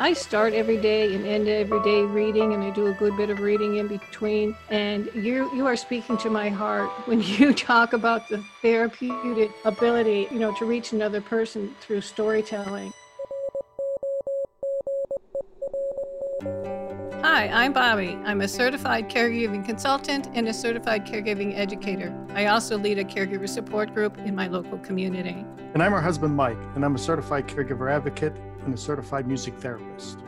I start every day and end every day reading, and I do a good bit of reading in between. And you you are speaking to my heart when you talk about the therapeutic ability, you know, to reach another person through storytelling. Hi, I'm Bobbi. I'm a certified caregiving consultant and a certified caregiving educator. I also lead a caregiver support group in my local community. And I'm her husband, Mike, and I'm a certified caregiver advocate and a certified music therapist.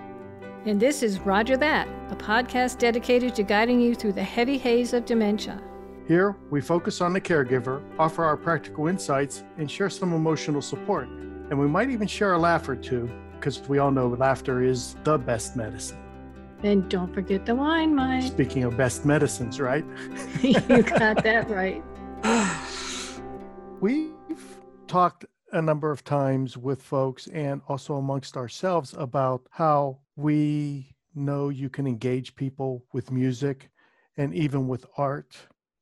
And this is Rodger That, a podcast dedicated to guiding you through the heavy haze of dementia. Here, we focus on the caregiver, offer our practical insights, and share some emotional support. And we might even share a laugh or two, because we all know laughter is the best medicine. And don't forget the wine, Mike. Speaking of best medicines, right? you got that right. We've talked a number of times with folks and also amongst ourselves about how we know you can engage people with music and even with art,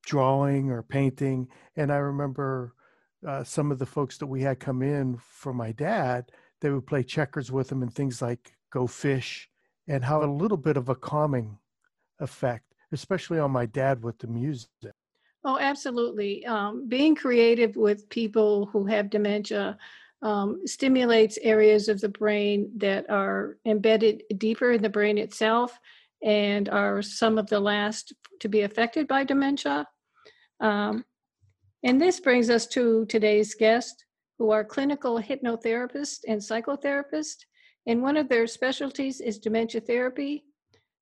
drawing or painting. And I remember uh, some of the folks that we had come in for my dad, they would play checkers with him and things like go fish and how a little bit of a calming effect, especially on my dad with the music. Oh, absolutely. Um, being creative with people who have dementia um, stimulates areas of the brain that are embedded deeper in the brain itself and are some of the last to be affected by dementia. Um, and this brings us to today's guest, who are clinical hypnotherapists and psychotherapists. And one of their specialties is dementia therapy,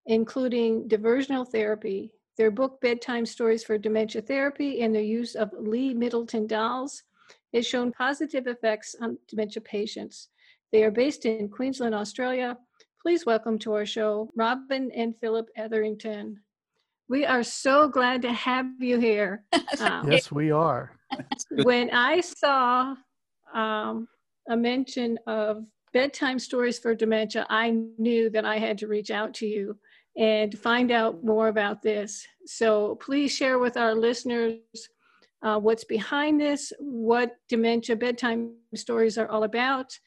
including diversional therapy, their book, Bedtime Stories for Dementia Therapy, and their use of Lee Middleton dolls has shown positive effects on dementia patients. They are based in Queensland, Australia. Please welcome to our show Robyn and Philip Etherington. We are so glad to have you here. Um, yes, we are. when I saw um, a mention of bedtime stories for dementia, I knew that I had to reach out to you and find out more about this. So please share with our listeners uh, what's behind this, what dementia bedtime stories are all about,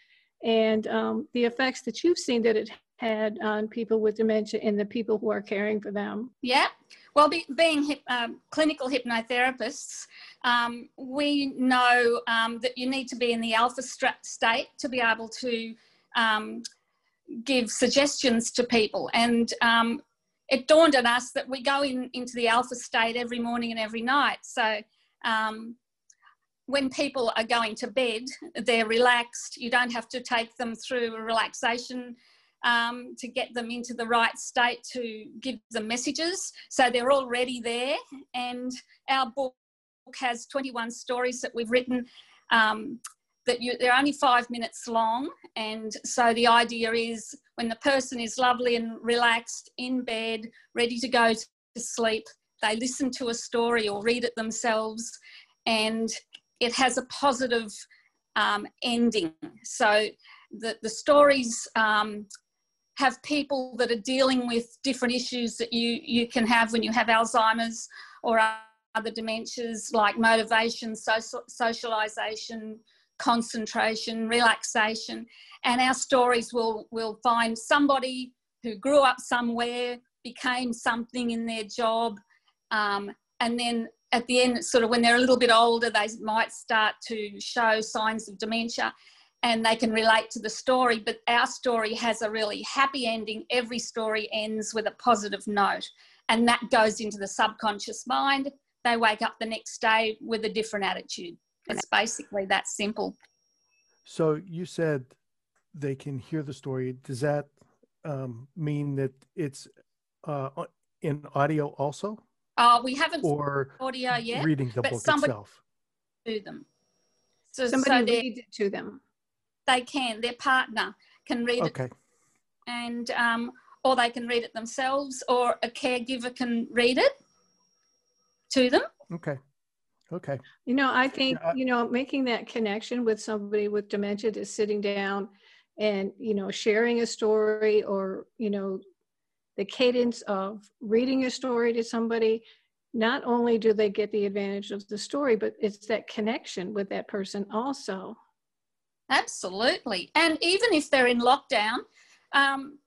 and um, the effects that you've seen that it had on people with dementia and the people who are caring for them. Yeah. Well, be, being hip, um, clinical hypnotherapists, um, we know um, that you need to be in the alpha state to be able to um, give suggestions to people. And um, it dawned on us that we go in, into the alpha state every morning and every night. So um, when people are going to bed, they're relaxed. You don't have to take them through a relaxation um, to get them into the right state to give them messages. So they're already there. And our book has 21 stories that we've written um, that you, they're only five minutes long. And so the idea is when the person is lovely and relaxed in bed, ready to go to sleep, they listen to a story or read it themselves, and it has a positive um, ending. So the, the stories um, have people that are dealing with different issues that you, you can have when you have Alzheimer's or other dementias like motivation, social, socialization, concentration, relaxation, and our stories will will find somebody who grew up somewhere, became something in their job, um, and then at the end, sort of when they're a little bit older, they might start to show signs of dementia and they can relate to the story. But our story has a really happy ending. Every story ends with a positive note, and that goes into the subconscious mind. They wake up the next day with a different attitude. It's basically that simple. So you said they can hear the story. Does that um, mean that it's uh, in audio also? Uh, we haven't or audio yet. Reading the book itself. To them. So somebody so reads it to them. They can. Their partner can read it. okay. it. And um, or they can read it themselves, or a caregiver can read it to them. Okay. Okay. You know, I think, yeah. you know, making that connection with somebody with dementia to sitting down and, you know, sharing a story or, you know, the cadence of reading a story to somebody, not only do they get the advantage of the story, but it's that connection with that person also. Absolutely. And even if they're in lockdown, um,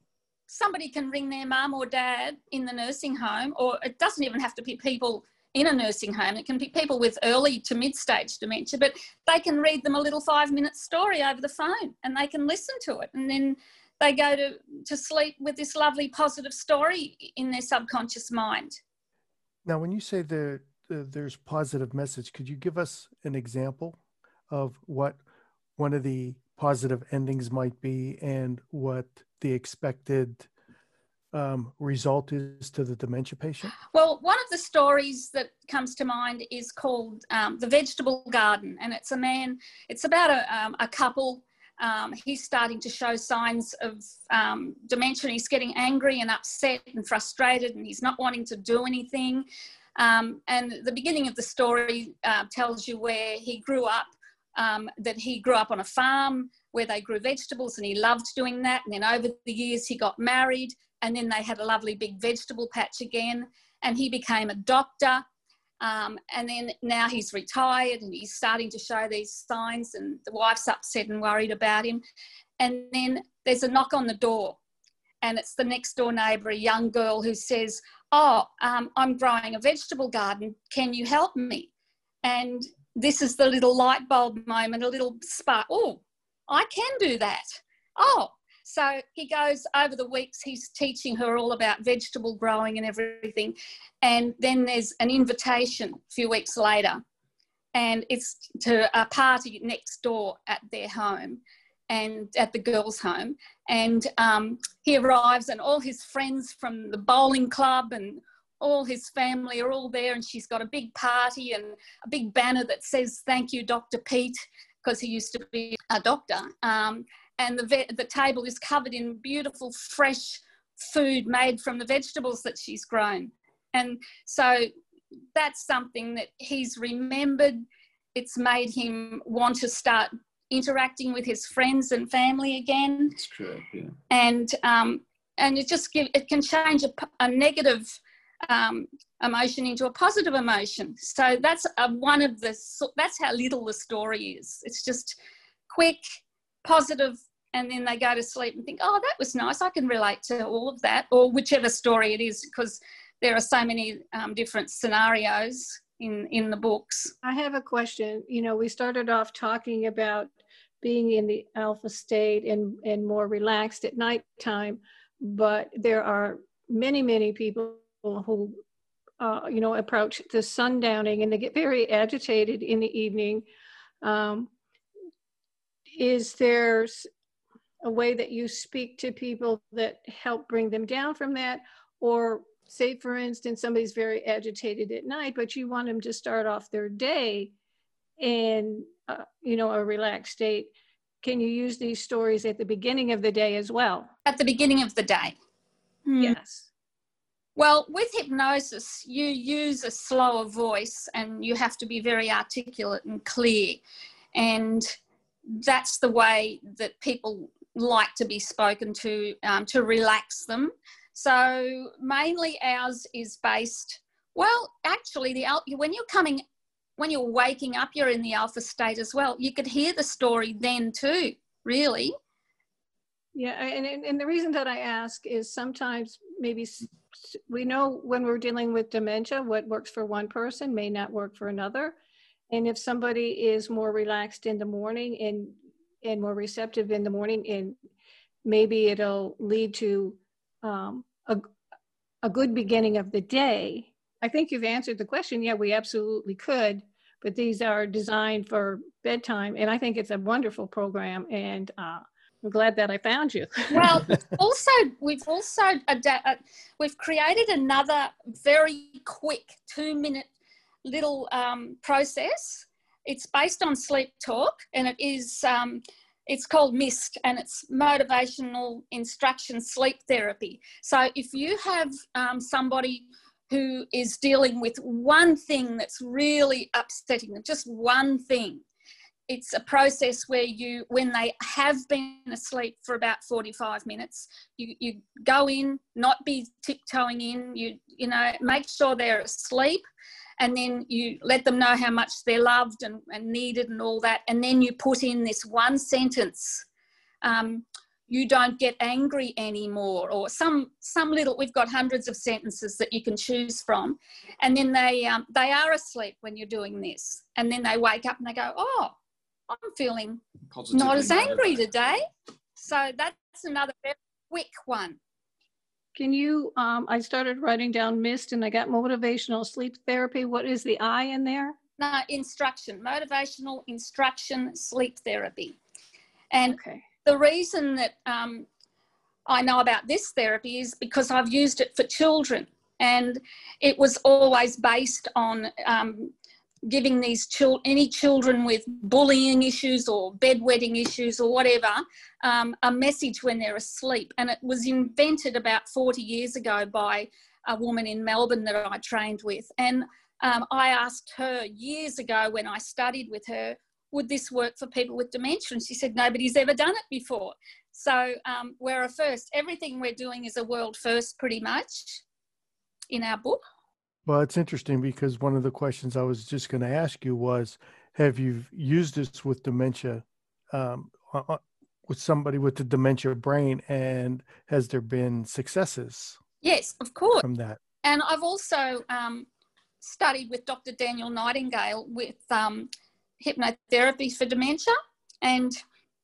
somebody can ring their mum or dad in the nursing home, or it doesn't even have to be people in a nursing home. It can be people with early to mid stage dementia, but they can read them a little five minute story over the phone and they can listen to it. And then they go to, to sleep with this lovely positive story in their subconscious mind. Now, when you say there, uh, there's positive message, could you give us an example of what one of the positive endings might be and what the expected um, result is to the dementia patient? Well, one of the stories that comes to mind is called um, The Vegetable Garden, and it's a man, it's about a, um, a couple. Um, he's starting to show signs of um, dementia. He's getting angry and upset and frustrated, and he's not wanting to do anything. Um, and the beginning of the story uh, tells you where he grew up, that he grew up on a farm where they grew vegetables and he loved doing that. And then over the years, he got married and then they had a lovely big vegetable patch again. And he became a doctor. Um, and then now he's retired and he's starting to show these signs, and the wife's upset and worried about him. And then there's a knock on the door, and it's the next door neighbour, a young girl, who says, Oh, um, I'm growing a vegetable garden. Can you help me? And this is the little light bulb moment, a little spark. Oh, I can do that. Oh, so he goes over the weeks, he's teaching her all about vegetable growing and everything. And then there's an invitation a few weeks later, and it's to a party next door at their home and at the girls' home. And um, he arrives, and all his friends from the bowling club and all his family are all there, and she's got a big party and a big banner that says, Thank you, Dr. Pete, because he used to be a doctor. Um, and the, ve- the table is covered in beautiful, fresh food made from the vegetables that she's grown. And so that's something that he's remembered. It's made him want to start interacting with his friends and family again. That's true. Yeah. And um, and it just give it can change a, a negative um, emotion into a positive emotion. So that's a, one of the that's how little the story is. It's just quick, positive, and then they go to sleep and think, oh, that was nice. I can relate to all of that, or whichever story it is, because there are so many um, different scenarios in in the books. I have a question. You know, we started off talking about being in the alpha state and and more relaxed at nighttime, but there are many many people who uh, you know approach the sundowning and they get very agitated in the evening. Um, is there a way that you speak to people that help bring them down from that? Or say, for instance, somebody's very agitated at night, but you want them to start off their day in, uh, you know, a relaxed state. Can you use these stories at the beginning of the day as well? At the beginning of the day. Mm. Yes. Well, with hypnosis, you use a slower voice and you have to be very articulate and clear. And that's the way that people like to be spoken to um, to relax them. So mainly ours is based. Well, actually, the when you're coming, when you're waking up, you're in the alpha state as well. You could hear the story then too. Really. Yeah, and and the reason that I ask is sometimes maybe we know when we're dealing with dementia, what works for one person may not work for another. And if somebody is more relaxed in the morning and and more receptive in the morning and maybe it'll lead to um, a, a good beginning of the day. I think you've answered the question. Yeah we absolutely could but these are designed for bedtime. And i think it's a wonderful program and uh, i'm glad that i found you well also we've also uh, we've created another very quick two minute little um, process it's based on sleep talk and it is um, it's called MIST and it's motivational instruction sleep therapy. So if you have um, somebody who is dealing with one thing that's really upsetting them, just one thing, it's a process where you, when they have been asleep for about 45 minutes, you, you go in, not be tiptoeing in, you, you know, make sure they're asleep and then you let them know how much they're loved and, and needed and all that and then you put in this one sentence um, you don't get angry anymore or some some little we've got hundreds of sentences that you can choose from and then they um, they are asleep when you're doing this and then they wake up and they go oh i'm feeling Positively not as angry motivated. today so that's another very quick one Can you, um, I started writing down MIST and I got motivational sleep therapy. What is the I in there? no instruction motivational instruction sleep therapy and Okay. the reason that um, I know about this therapy is because I've used it for children, and it was always based on um, giving these chil- any children with bullying issues or bedwetting issues or whatever um, a message when they're asleep. And it was invented about 40 years ago by a woman in Melbourne that I trained with, and um, I asked her years ago when I studied with her, would this work for people with dementia? And she said, nobody's ever done it before. So um, we're a first. Everything we're doing is a world first, pretty much, in our book. Well, it's interesting because one of the questions I was just going to ask you was Have you used this with dementia, um, uh, uh, with somebody with the dementia brain, and has there been successes Yes, of course. from that? And I've also um, studied with Dr. Daniel Nightingale with um, hypnotherapy for dementia. And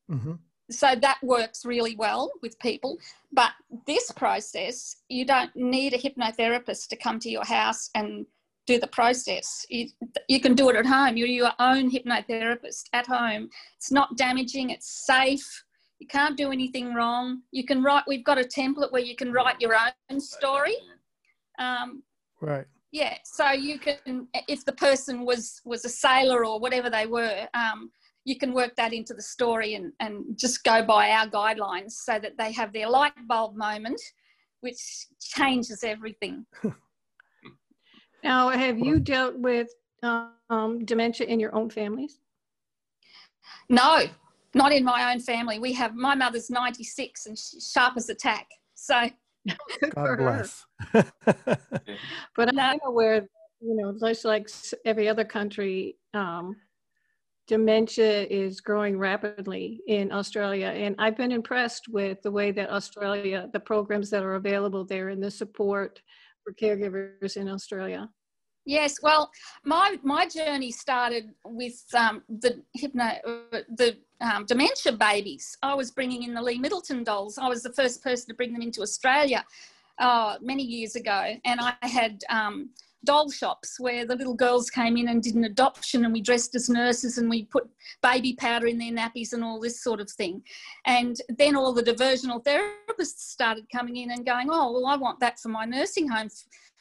hmm so that works really well with people. But this process, you don't need a hypnotherapist to come to your house and do the process. You, you can do it at home. You're your own hypnotherapist at home. It's not damaging, it's safe. You can't do anything wrong. You can write, we've got a template where you can write your own story. Um, Right. yeah so you can if the person was was a sailor or whatever they were um, you can work that into the story and, and just go by our guidelines so that they have their light bulb moment which changes everything. Now, have you dealt with um, dementia in your own families? no not in my own family. We have my mother's 96 and she's sharp as a tack so. God bless. But I'm aware, you know, just like every other country, um, dementia is growing rapidly in Australia. And I've been impressed with the way that Australia, the programs that are available there and the support for caregivers in Australia. Yes, well, my my journey started with um, the hypno, the um, dementia babies. I was bringing in the Lee Middleton dolls. I was the first person to bring them into Australia uh, many years ago, and I had um, doll shops where the little girls came in and did an adoption, and we dressed as nurses and we put baby powder in their nappies and all this sort of thing. And then all the diversional therapists started coming in and going, "Oh, well, I want that for my nursing home."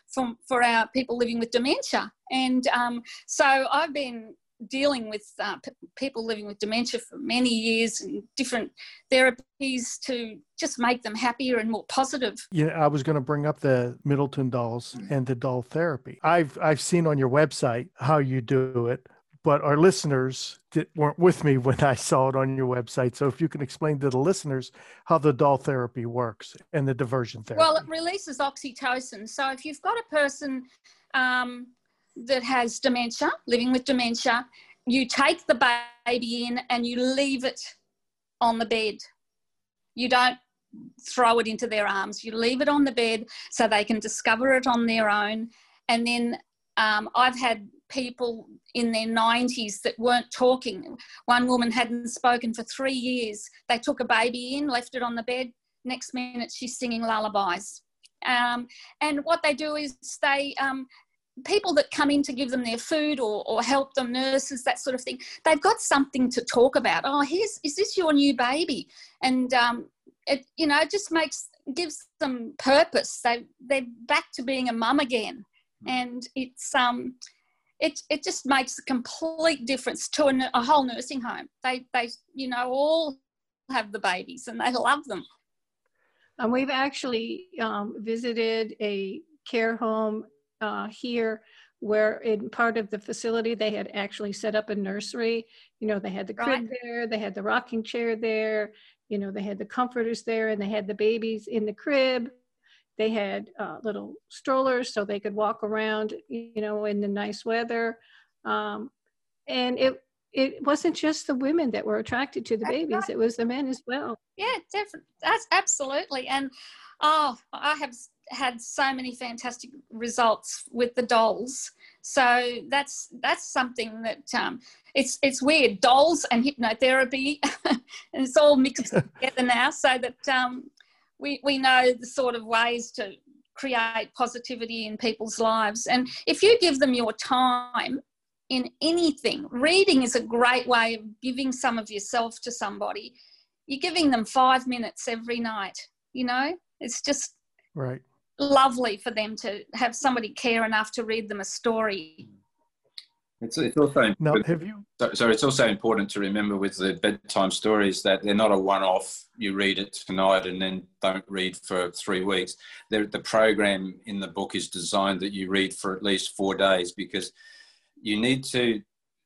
for, for our people living with dementia. And um, so I've been dealing with uh, p- people living with dementia for many years and different therapies to just make them happier and more positive. Yeah, I was going to bring up the Middleton dolls and the doll therapy. I've I've seen on your website how you do it, but our listeners that weren't with me when I saw it on your website. So if you can explain to the listeners how the doll therapy works and the diversion therapy. Well, it releases oxytocin. So if you've got a person um, that has dementia, living with dementia, you take the baby in and you leave it on the bed. You don't throw it into their arms. You leave it on the bed so they can discover it on their own. And then um, I've had people in their 90s that weren't talking. One woman hadn't spoken for three years. They took a baby in, left it on the bed. Next minute, she's singing lullabies. Um, and what they do is they, um, people that come in to give them their food or, or help them, nurses, that sort of thing, they've got something to talk about. Oh, here's, is this your new baby? And um, it, you know, it just makes, gives them purpose. They, they're back to being a mum again. And it's, um, it, it just makes a complete difference to a, a whole nursing home. They, they, you know, all have the babies and they love them. And we've actually um, visited a care home uh, here where in part of the facility they had actually set up a nursery. You know, they had the crib Right. there, they had the rocking chair there, you know, they had the comforters there, and they had the babies in the crib. They had uh, little strollers so they could walk around, you know, in the nice weather. Um, and it it wasn't just the women that were attracted to the That's babies; right. it was the men as well. Yeah, definitely. That's absolutely. And oh, I have had so many fantastic results with the dolls. So that's that's something that um, it's it's weird. Dolls and hypnotherapy, and it's all mixed together now. So that um, we we know the sort of ways to create positivity in people's lives. And if you give them your time in anything, reading is a great way of giving some of yourself to somebody you're giving them five minutes every night you know it's just Right. Lovely for them to have somebody care enough to read them a story It's, it's also Now, important, have you? so, so it's also important to remember with the bedtime stories that they're not a one-off. You read it tonight and then don't read for three weeks. The, the program in the book is designed that you read for at least four days because you need to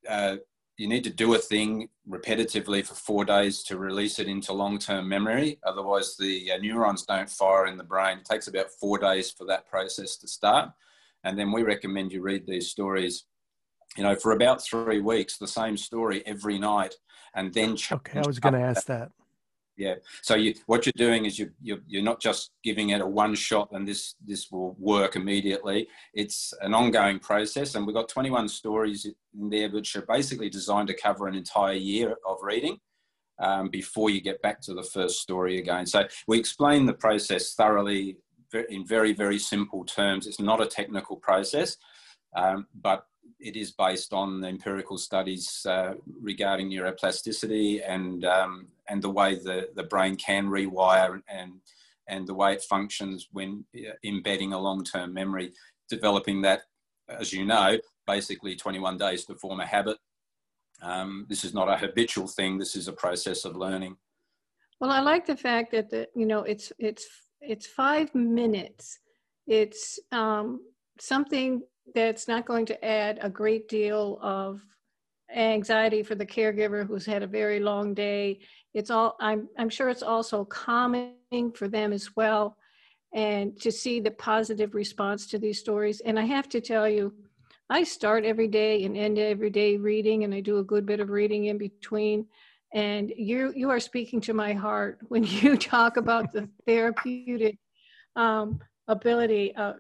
uh, you need to do a thing repetitively for four days to release it into long-term memory. Otherwise, the uh, neurons don't fire in the brain. It takes about four days for that process to start. And then we recommend you read these stories you know, for about three weeks, the same story every night, and then Okay, I was going to ask that. Yeah. So you, what you're doing is you, you you're not just giving it a one shot and this this will work immediately. It's an ongoing process, and we've got 21 stories in there which are basically designed to cover an entire year of reading. Um, before you get back to the first story again. So we explain the process thoroughly in very, very simple terms. It's not a technical process, um, but it is based on empirical studies uh, regarding neuroplasticity and um, and the way the, the brain can rewire and and the way it functions when uh, embedding a long-term memory, developing that, as you know, basically 21 days to form a habit. Um, this is not a habitual thing. This is a process of learning. Well, I like the fact that the you know it's it's it's five minutes. It's um, something that's not going to add a great deal of anxiety for the caregiver who's had a very long day. It's all I'm I'm sure it's also calming for them as well, and to see the positive response to these stories. And I have to tell you, I start every day and end every day reading, and I do a good bit of reading in between and you you are speaking to my heart when you talk about the therapeutic um, ability uh,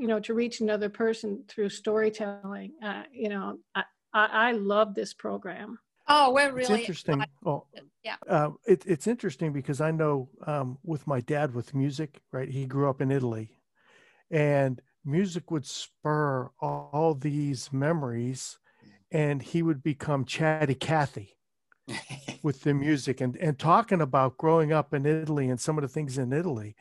you know to reach another person through storytelling uh, you know I, I, I love this program oh we're It's really interesting. excited. Well, Yeah. Uh, it, it's interesting because I know um, with my dad with music, right? He grew up in Italy, and music would spur all, all these memories, and he would become chatty Cathy with the music and and talking about growing up in Italy and some of the things in Italy.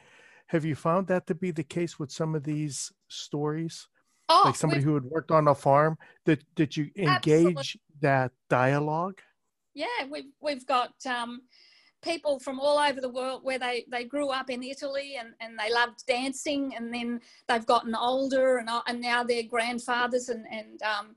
Have you found that to be the case with some of these stories? oh, like somebody who had worked on a farm that that you Absolutely. engage that dialogue? yeah we've we've got um, people from all over the world where they they grew up in Italy and and they loved dancing and then they've gotten older and and now they're grandfathers and and um,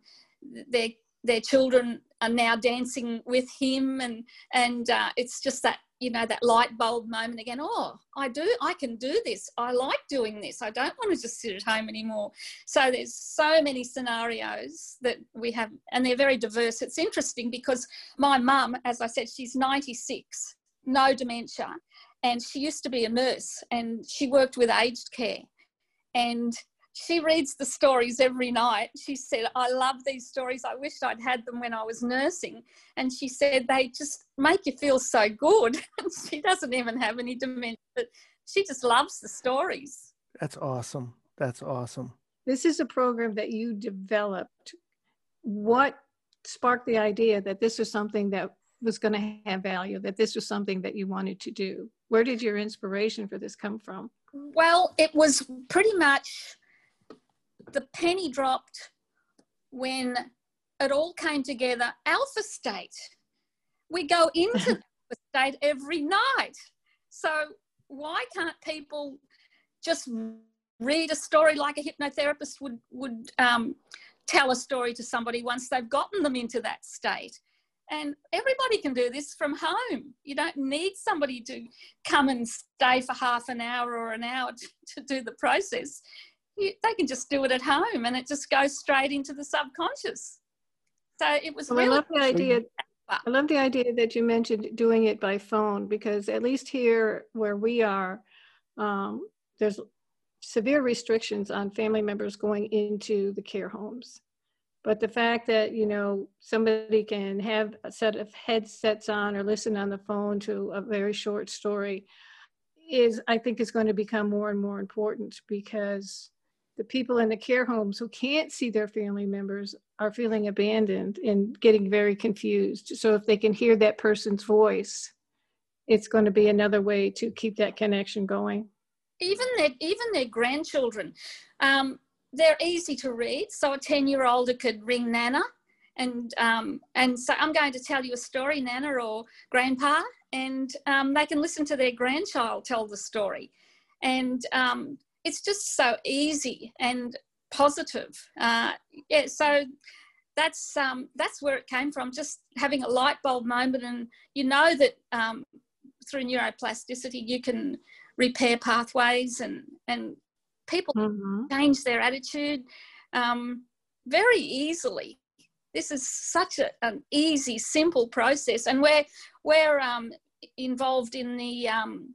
their their children are now dancing with him and and uh, it's just that you know that light bulb moment again oh i do i can do this. I like doing this. I don't want to just sit at home anymore. So there's so many scenarios that we have and they're very diverse. It's interesting because my mum as i said she's 96 no dementia and she used to be a nurse and she worked with aged care. And she reads the stories every night. She said, I love these stories. I wished I'd had them when I was nursing. And she said, they just make you feel so good. And she doesn't even have any dementia, but she just loves the stories. That's awesome. That's awesome. this is a program that you developed what sparked the idea that this was something that was going to have value that this was something that you wanted to do where did your inspiration for this come from Well, it was pretty much the penny dropped when it all came together. Alpha State. We go into Alpha State every night. So why can't people just read a story like a hypnotherapist would would um, tell a story to somebody once they've gotten them into that state? And everybody can do this from home. You don't need somebody to come and stay for half an hour or an hour to, to do the process. You, they can just do it at home and it just goes straight into the subconscious. So it was Well, I love the idea. I love the idea that you mentioned doing it by phone because at least here where we are, um, there's severe restrictions on family members going into the care homes. But the fact that you know somebody can have a set of headsets on or listen on the phone to a very short story is, I think, is going to become more and more important because the people in the care homes who can't see their family members are feeling abandoned and getting very confused. So if they can hear that person's voice, it's going to be another way to keep that connection going. even their even their grandchildren um, they're easy to read so a 10 year old could ring nana and um, and so i'm going to tell you a story nana or grandpa and um, they can listen to their grandchild tell the story and um, it's just so easy and positive uh, yeah so that's um, that's where it came from just having a light bulb moment and you know that um, through neuroplasticity you can repair pathways and and people Mm-hmm. change their attitude um, very easily. This is such a, an easy, simple process, and we're we're um, involved in the um,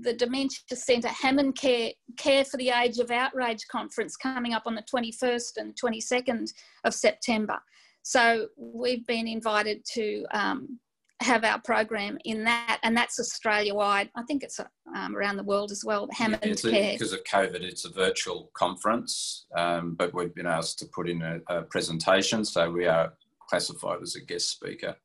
the Dementia Centre Hammond Care Care for the Age of Outrage conference coming up on the 21st and 22nd of September. So we've been invited to um, have our program in that, and that's Australia wide. I think it's um, around the world as well. Hammond It's a- Care. because of COVID, it's a virtual conference, um, but we've been asked to put in a, a presentation, so we are classified as a guest speaker.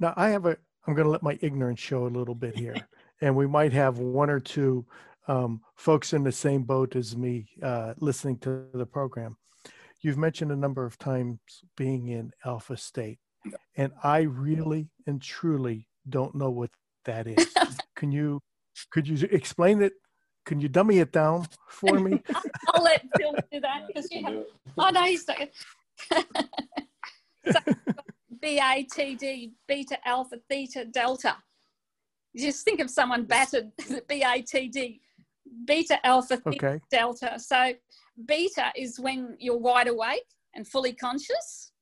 Now, I have a, I'm going to let my ignorance show a little bit here. and we might have one or two um, folks in the same boat as me uh, listening to the program. You've mentioned a number of times being in alpha state. And I really and truly don't know what that is. Can you, could you explain it? Can you dummy it down for me? I'll let Phil do that because you have. Oh no, he's not. so, BATD, beta, alpha, theta, delta. Just think of someone battered. BATD, beta, alpha, theta, Okay. delta. So beta is when you're wide awake and fully conscious,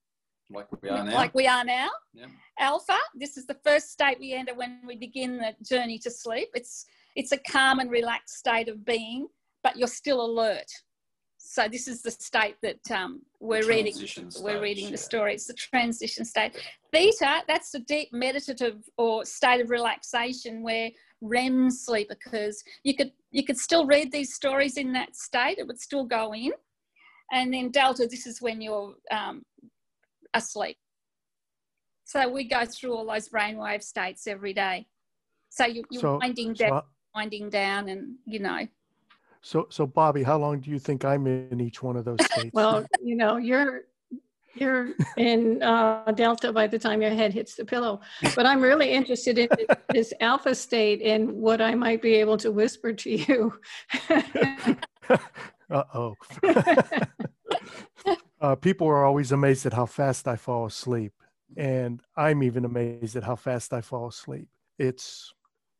Like we are now. like we are now. Yeah. Alpha, this is the first state we enter when we begin the journey to sleep. It's it's a calm and relaxed state of being, but you're still alert. So this is the state that um, we're reading. Transition We're stage, reading the yeah. story. It's the transition state. Theta, that's the deep meditative or state of relaxation where REM sleep occurs. You could you could still read these stories in that state. It would still go in. And then delta, this is when you're um, asleep. So we go through all those brainwave states every day. So you, you're So- winding So, down, I- winding down, and you know. So, so Bobbi, how long do you think I'm in each one of those states? Well, you know, you're you're in uh, delta by the time your head hits the pillow. But I'm really interested in this alpha state and what I might be able to whisper to you. uh oh. uh, people are always amazed at how fast I fall asleep. And I'm even amazed at how fast I fall asleep. It's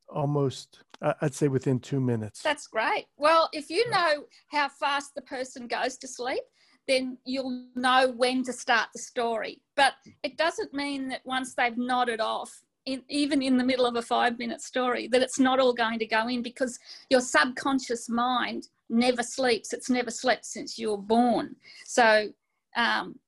almost, I'd say within two minutes. That's great. Well, if you know how fast the person goes to sleep, then you'll know when to start the story. But it doesn't mean that once they've nodded off, in, even in the middle of a five minute story, that it's not all going to go in because your subconscious mind never sleeps. It's never slept since you were born. So, um,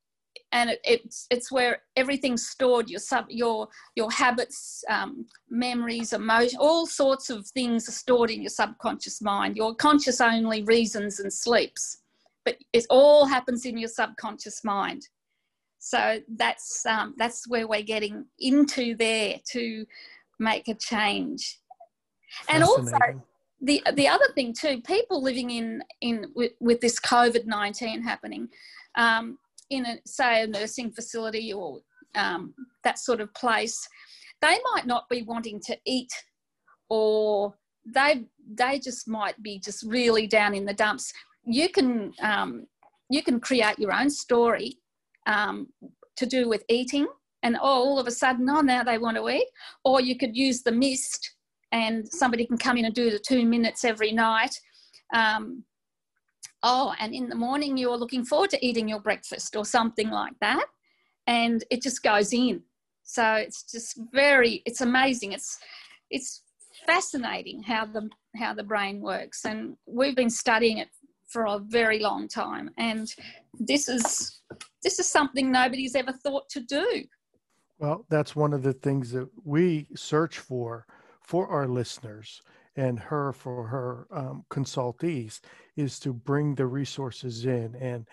and it, it's it's where everything's stored your sub your your habits um, memories emotion all sorts of things are stored in your subconscious mind your conscious only reasons and sleeps. But it all happens in your subconscious mind. So that's um, that's where we're getting into there to make a change. And also the the other thing too, people living in in with, with this COVID nineteen happening, um, in a say a nursing facility or um, that sort of place, they might not be wanting to eat, or they they just might be just really down in the dumps. You can um, you can create your own story um, to do with eating, and all of a sudden, oh now they want to eat, or you could use the mist and somebody can come in and do the two minutes every night. Um, oh, and in the morning you're looking forward to eating your breakfast or something like that. and it just goes in. So it's just very, it's amazing. It's it's fascinating how the how the brain works, and we've been studying it for a very long time. And this is this is something nobody's ever thought to do. Well, that's one of the things that we search for for our listeners and her for her um, consultees is to bring the resources in and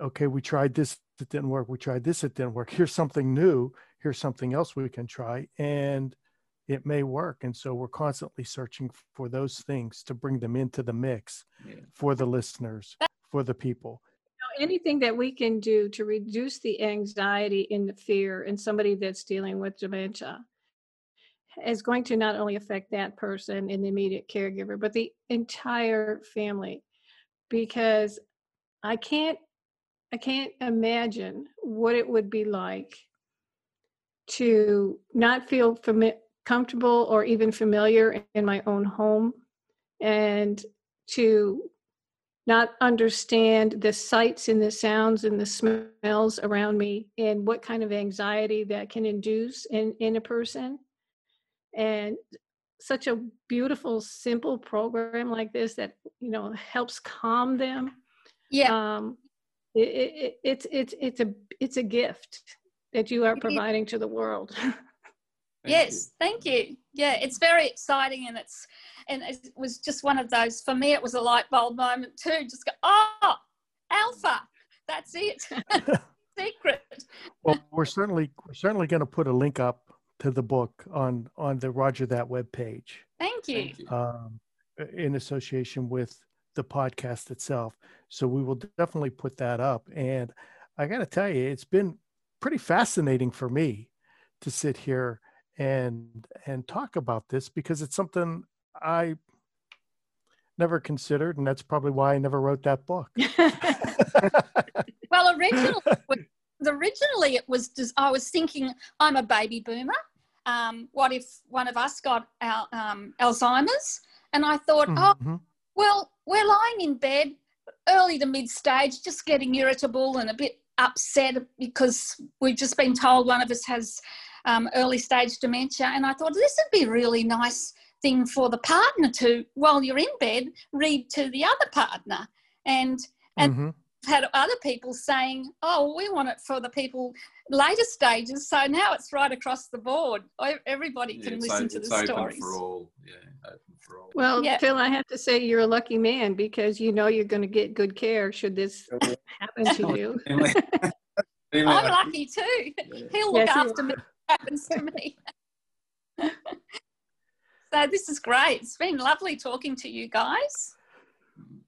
okay we tried this it didn't work. We tried this it didn't work. Here's something new. Here's something else we can try and it may work. And so we're constantly searching for those things to bring them into the mix Yeah. for the listeners for the people. Know, anything that we can do to reduce the anxiety and the fear in somebody that's dealing with dementia is going to not only affect that person and the immediate caregiver, but the entire family. Because I can't I can't imagine what it would be like to not feel fami- comfortable or even familiar in my own home and to not understand the sights and the sounds and the smells around me and what kind of anxiety that can induce in, in a person. And such a beautiful, simple program like this that, you know, helps calm them. Yeah, Um, it, it, it, it's, it's, it's a, it's a gift that you are providing to the world. Thank yes, thank you. Yeah, it's very exciting, and it's and it was just one of those. For me, it was a light bulb moment too. Just go, oh, alpha, that's it. Secret. well we're certainly we're certainly going to put a link up to the book on on the Rodger That web page Thank you. Thank you. um, in association with the podcast itself. So we will definitely put that up. And I got to tell you, it's been pretty fascinating for me to sit here and and talk about this because it's something I never considered, and that's probably why I never wrote that book. Well, originally, originally it was just, I was thinking, I'm a baby boomer. Um, what if one of us got our, um, Alzheimer's? And I thought, oh, Mhm. well, we're lying in bed early to mid stage, just getting irritable and a bit upset because we've just been told one of us has um, early stage dementia. And I thought this would be a really nice thing for the partner to, while you're in bed, read to the other partner. And and Mhm. Had other people saying, "Oh, we want it for the people later stages." So now it's right across the board. Everybody can it's listen o- to it's the open stories. for all. Yeah, open for all. well, Yeah. Phil, I have to say you're a lucky man because you know you're going to get good care should this happen to oh, you. Family- family I'm lucky too. yeah. He'll look Yes, after me. What happens to me. so this is great. It's been lovely talking to you guys.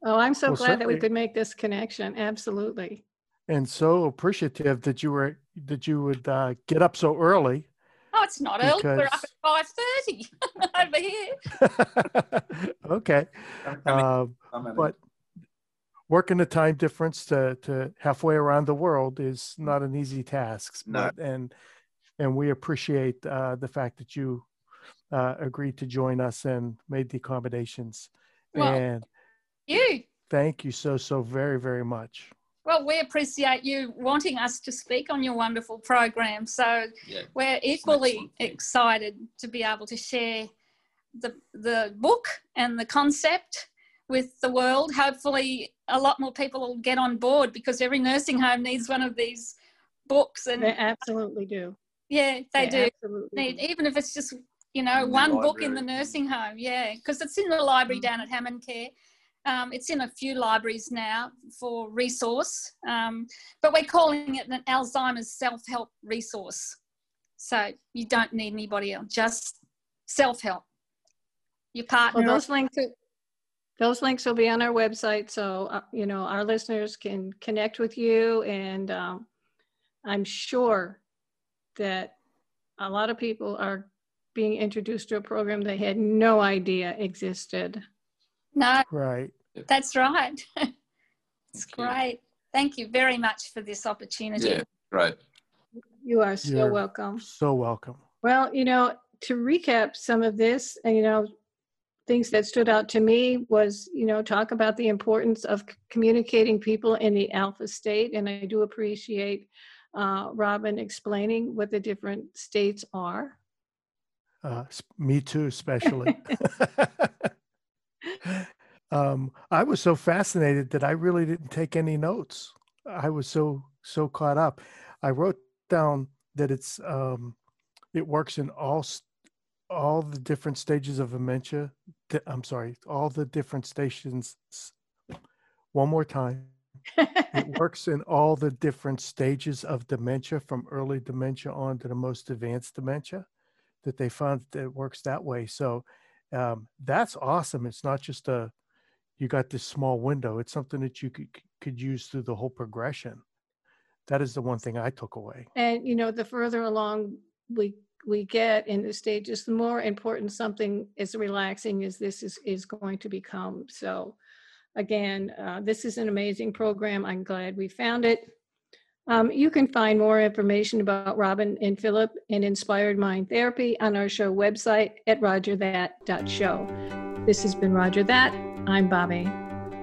Oh, I'm so Well, glad that we certainly- could make this connection. Absolutely. And so appreciative that you were that you would uh, get up so early. Oh, it's not early. We're up Because- at five thirty over here. okay. I'm coming- Um, I'm in but working the time difference to, to halfway around the world is not an easy task. No. But, and and we appreciate uh, the fact that you uh, agreed to join us and made the accommodations. Well- and You. thank you so so very very much. Well, we appreciate you wanting us to speak on your wonderful program. So yeah. we're equally excited to be able to share the the book and the concept with the world. Hopefully, a lot more people will get on board because every nursing home needs one of these books, and They absolutely do. yeah, they do Absolutely. need, even if it's just you know In one book in the nursing home. Yeah, because it's in the library Mm. down at Hammond Care. Um, it's in a few libraries now for resource, um, but we're calling it an Alzheimer's self-help resource. So you don't need anybody else, just self-help. Your partner. Well, those links, those links will be on our website, so, uh, you know, our listeners can connect with you and um, I'm sure that a lot of people are being introduced to a program they had no idea existed. No, Right. that's right. it's Thank you. great. Thank you very much for this opportunity. Yeah, great. You are so You're welcome. So welcome. Well, you know, to recap some of this, and you know, things that stood out to me was, you know, talk about the importance of communicating people in the alpha state, and I do appreciate uh, Robyn explaining what the different states are. Uh, me too, especially. um, I was so fascinated that I really didn't take any notes. I was so so caught up. I wrote down that it's um, it works in all all the different stages of dementia. I'm sorry, all the different stations. One more time. it works in all the different stages of dementia, from early dementia on to the most advanced dementia. That they found that it works that way. So um, that's awesome. It's not just a you got this small window. It's something that you could could use through the whole progression. That is the one thing I took away. And you know, the further along we we get in the stages, the more important something as relaxing as this is is going to become. So, again, uh, this is an amazing program. I'm glad we found it. Um, you can find more information about Robyn and Philip and Inspired Mind Therapy on our show website at rodgerthat.show. This has been Rodger That. I'm Bobbi.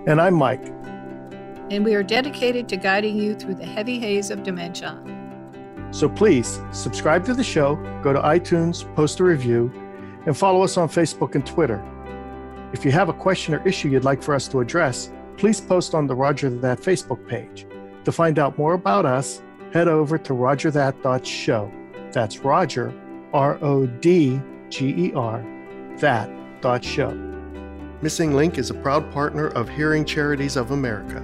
And I'm Mike. And we are dedicated to guiding you through the heavy haze of dementia. So please subscribe to the show, go to iTunes, post a review, and follow us on Facebook and Twitter. If you have a question or issue you'd like for us to address, please post on the Rodger That Facebook page. To find out more about us, head over to rodgerthat.show. That's Rodger, R O D G E R, that dot show. Missing Link is a proud partner of Hearing Charities of America,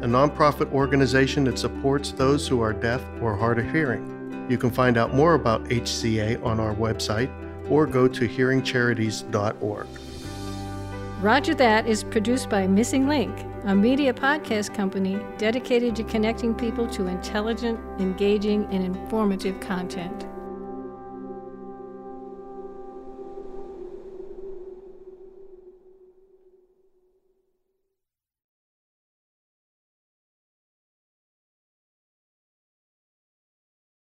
a nonprofit organization that supports those who are deaf or hard of hearing. You can find out more about HCA on our website or go to hearingcharities.org. Rodger That is produced by Missing Link, a media podcast company dedicated to connecting people to intelligent, engaging, and informative content.